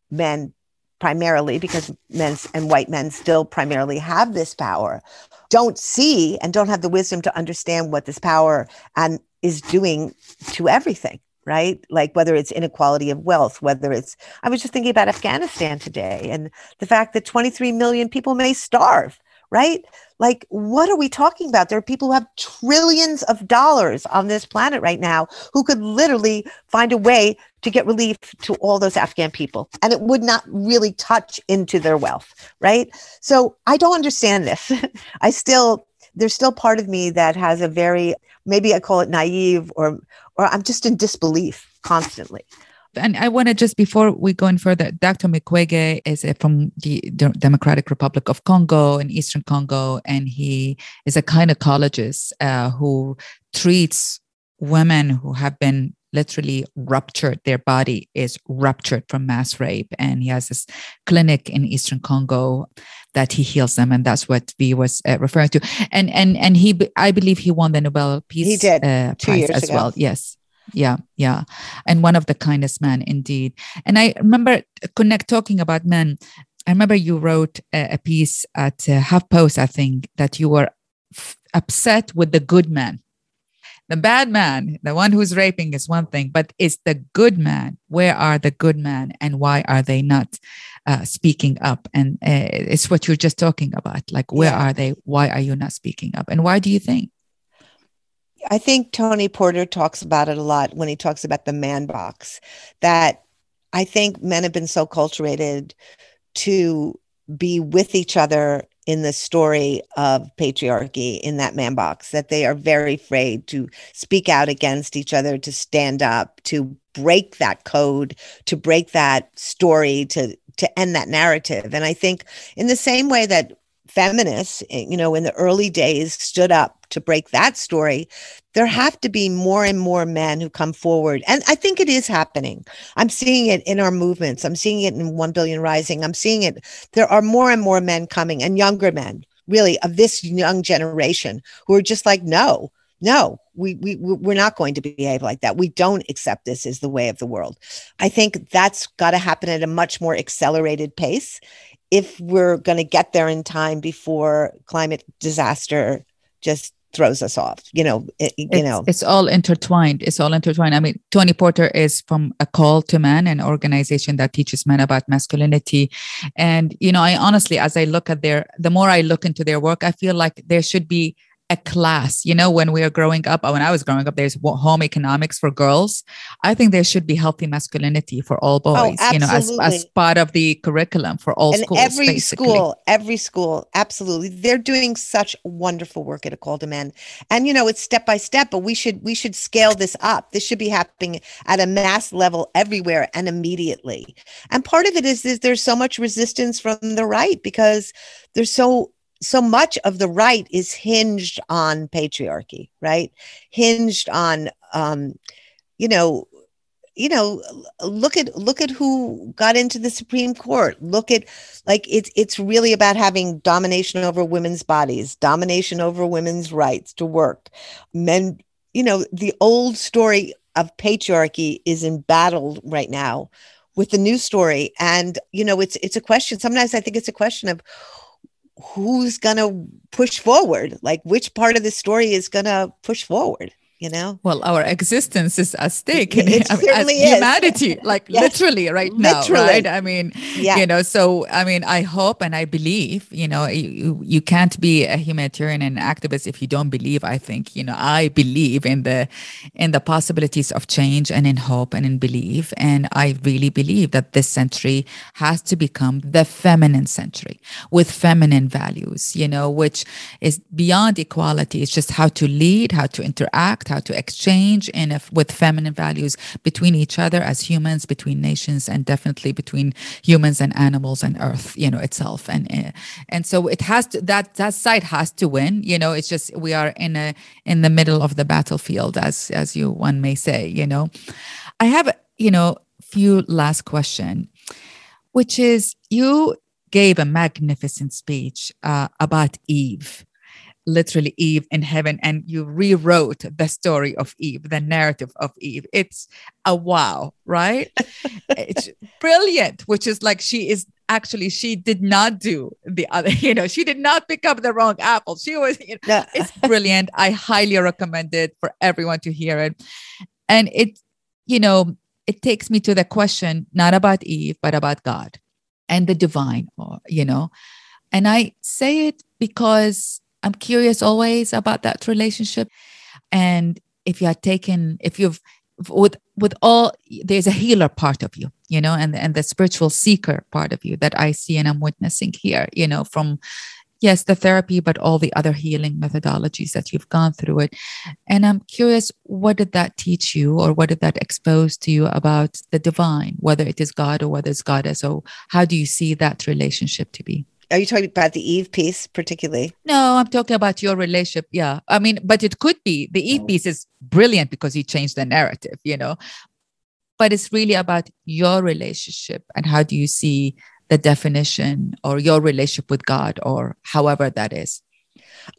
men primarily because men and white men still primarily have this power don't see and don't have the wisdom to understand what this power and is doing to everything right like whether it's inequality of wealth whether it's i was just thinking about afghanistan today and the fact that 23 million people may starve right like, what are we talking about? There are people who have trillions of dollars on this planet right now who could literally find a way to get relief to all those Afghan people. And it would not really touch into their wealth, right? So I don't understand this. I still, there's still part of me that has a very, maybe I call it naive or, or I'm just in disbelief constantly and I want to just before we go in further, Dr. Mukwege is from the Democratic Republic of Congo in Eastern Congo, and he is a gynecologist uh, who treats women who have been literally ruptured their body is ruptured from mass rape. And he has this clinic in eastern congo that he heals them. And that's what we was uh, referring to. And and and he i believe he won the nobel peace he did. uh, prize as ago. well. Yes. Yeah yeah. And one of the kindest men indeed. And i remember connect talking about men. I remember you wrote a, a piece at uh, HuffPost i think that you were f- upset with the good man the bad man the one who's raping is one thing but it's the good man where are the good men and why are they not uh, speaking up? And uh, it's what you're just talking about like where yeah. are they? Why are you not speaking up? And why do you think? I think Tony Porter talks about it a lot when he talks about the man box, that I think men have been so culturated to be with each other in the story of patriarchy in that man box that they are very afraid to speak out against each other to stand up to break that code to break that story to to end that narrative. And i think in the same way that feminists, eh, you know, in the early days stood up to break that story, there have to be more and more men who come forward. And I think it is happening. I'm seeing it in our movements. I'm seeing it in 1 Billion Rising. I'm seeing it. There are more and more men coming and younger men, really, of this young generation who are just like, no, no we, we we're not going to behave like that we don't accept this as the way of the world i think that's got to happen at a much more accelerated pace if we're going to get there in time before climate disaster just throws us off you know it, you it's, know. it's all intertwined it's all intertwined. I mean tony porter is from a call to men an organization that teaches men about masculinity. And you know i honestly as i look at their the more i look into their work i feel like there should be a class. You know, when we are growing up, uh, when I was growing up, there's home economics for girls. I think there should be healthy masculinity for all oh, boys, oh, you know, as, as part of the curriculum for all and schools. Every basically. school, every school, absolutely. They're doing such wonderful work at a call to men. And you know, it's step by step, but we should we should scale this up. This should be happening at a mass level everywhere and immediately. And part of it is, is there's so much resistance from the right because there's so so much of the right is hinged on patriarchy right? Hinged on um you know you know look at look at who got into the supreme court. Look at like it's it's really about having domination over women's bodies domination over women's rights to work. Men you know the old story of patriarchy is embattled right now with the new story. And you know it's it's a question sometimes i think it's a question of who's going to push forward? Like which part of the story is going to push forward you know well our existence is at stake it, it as humanity like yes. literally right literally. now right i mean yeah. you know so i mean i hope and i believe you know you, you can't be a humanitarian and activist if you don't believe i think you know i believe in the in the possibilities of change and in hope and in belief and i really believe that this century has to become the feminine century with feminine values you know which is beyond equality it's just how to lead how to interact how to exchange in a, with feminine values between each other as humans, between nations, and definitely between humans and animals and Earth, you know, itself. And eh, and so it has to that that side has to win. You know, it's just we are in a in the middle of the battlefield, as as you one may say. You know, I have you know few last question, which is you gave a magnificent speech uh, about Eve literally Eve in heaven and you rewrote the story of Eve, the narrative of Eve. It's a wow, right? it's brilliant, which is like she is actually she did not do the other, you know, she did not pick up the wrong apple. She was, you know, it's brilliant. I highly recommend it for everyone to hear it. And it, you know, it takes me to the question not about Eve, but about God and the divine, or you know. And I say it because I'm curious always about that relationship. And if you are taken, if you've with with all there's a healer part of you, you know, and and the spiritual seeker part of you that I see and I'm witnessing here, you know, from yes, the therapy, but all the other healing methodologies that you've gone through it. And I'm curious, what did that teach you or what did that expose to you about the divine, whether it is God or whether it's goddess? or how do you see that relationship to be? Are you talking about the Eve piece particularly? No, I'm talking about your relationship. Yeah. I mean, but it could be the Eve oh. piece is brilliant because you changed the narrative, you know. But it's really about your relationship and how do you see the definition or your relationship with God or however that is.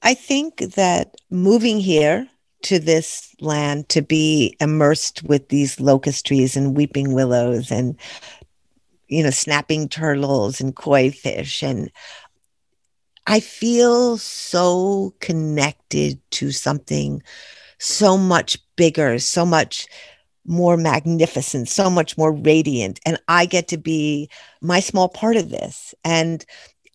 I think that moving here to this land to be immersed with these locust trees and weeping willows and you know, snapping turtles and koi fish. And I feel so connected to something so much bigger, so much more magnificent, so much more radiant. And I get to be my small part of this. And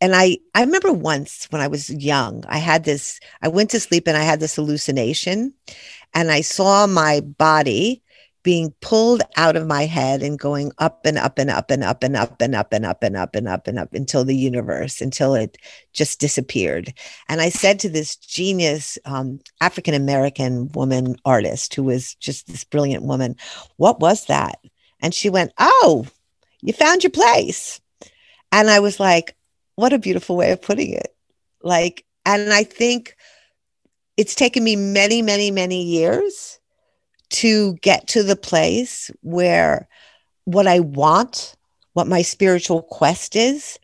and I, I remember once when I was young, I had this, I went to sleep and I had this hallucination and I saw my body being pulled out of my head and going up and up and up and up and up and up and up and up and up and up until the universe, until it just disappeared. And I said to this genius um, African American woman artist who was just this brilliant woman, What was that? And she went, Oh, you found your place. And I was like, What a beautiful way of putting it. Like, and I think it's taken me many, many, many years to get to the place where what I want, what my spiritual quest is,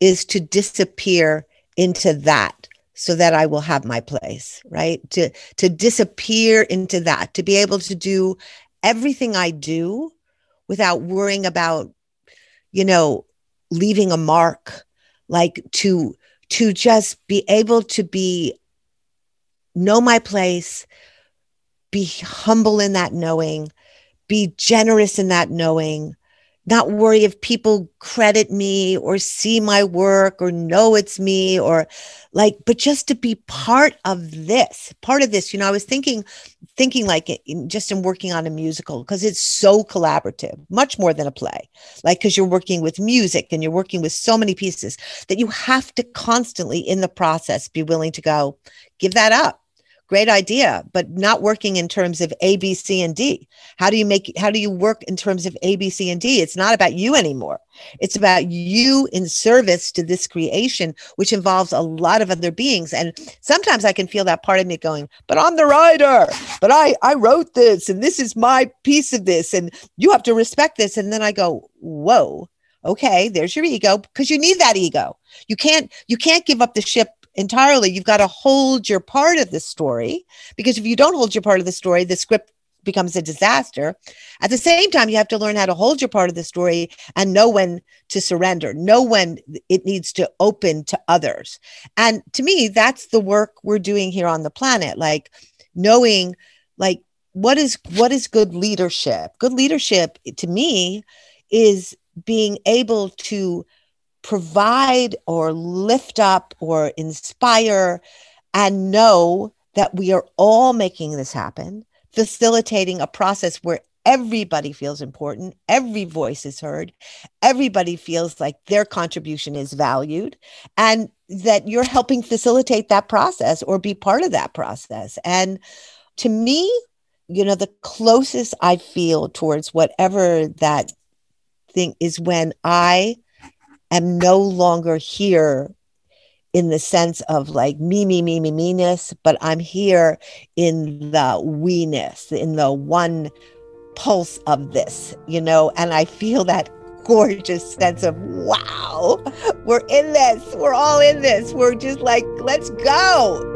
is to disappear into that so that I will have my place, right? To to disappear into that, to be able to do everything I do without worrying about you know leaving a mark, like to to just be able to be know my place, be humble in that knowing, be generous in that knowing, not worry if people credit me or see my work or know it's me or like but just to be part of this part of this. You know i was thinking thinking like just in working on a musical because it's so collaborative much more than a play like because you're working with music and you're working with so many pieces that you have to constantly in the process be willing to go give that up great idea but not working in terms of a b c and d. How do you make how do you work in terms of a b c and d? It's not about you anymore. It's about you in service to this creation which involves a lot of other beings. And sometimes i can feel that part of me going but i'm the writer but i i wrote this and this is my piece of this and you have to respect this. And then i go whoa okay there's your ego because you need that ego. You can't you can't give up the ship entirely. You've got to hold your part of the story because if you don't hold your part of the story, the script becomes a disaster. At the same time, you have to learn how to hold your part of the story and know when to surrender, know when it needs to open to others. And to me, that's the work we're doing here on the planet, like knowing like what is what is good leadership? Good leadership to me is being able to provide or lift up or inspire and know that we are all making this happen, facilitating a process where everybody feels important, every voice is heard, everybody feels like their contribution is valued, and that you're helping facilitate that process or be part of that process. And to me, you know, the closest I feel towards whatever that thing is when I am no longer here in the sense of like me, me, me, me, me-ness, but I'm here in the we-ness, in the one pulse of this, you know, and I feel that gorgeous sense of wow, we're in this, we're all in this. We're just like, let's go.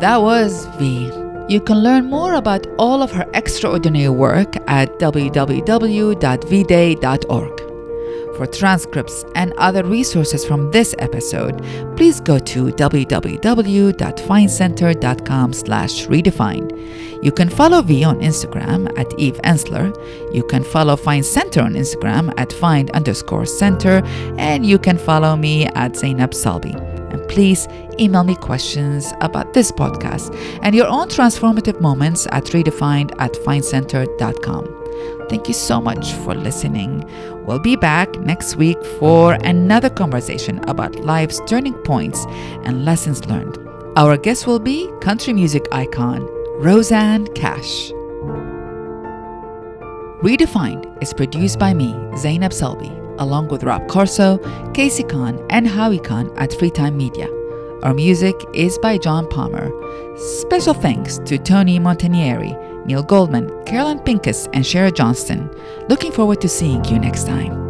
That was V you can learn more about all of her extraordinary work at www.vday.org. For transcripts and other resources from this episode, please go to www.findcenter.com slash redefined. You can follow V on Instagram at Eve Ensler. You can follow Find Center on Instagram at find underscore center. And you can follow me at Zainab Salbi please email me questions about this podcast and your own transformative moments at redefined at findcenter.com. Thank you so much for listening. We'll be back next week for another conversation about life's turning points and lessons learned. Our guest will be country music icon Rosanne Cash. Redefined is produced by me, Zainab Salbi along with Rob Corso, Casey Khan, and Howie Khan at Freetime Media. Our music is by John Palmer. Special thanks to Tony Montanieri, Neil Goldman, Carolyn Pincus, and Shara Johnston. Looking forward to seeing you next time.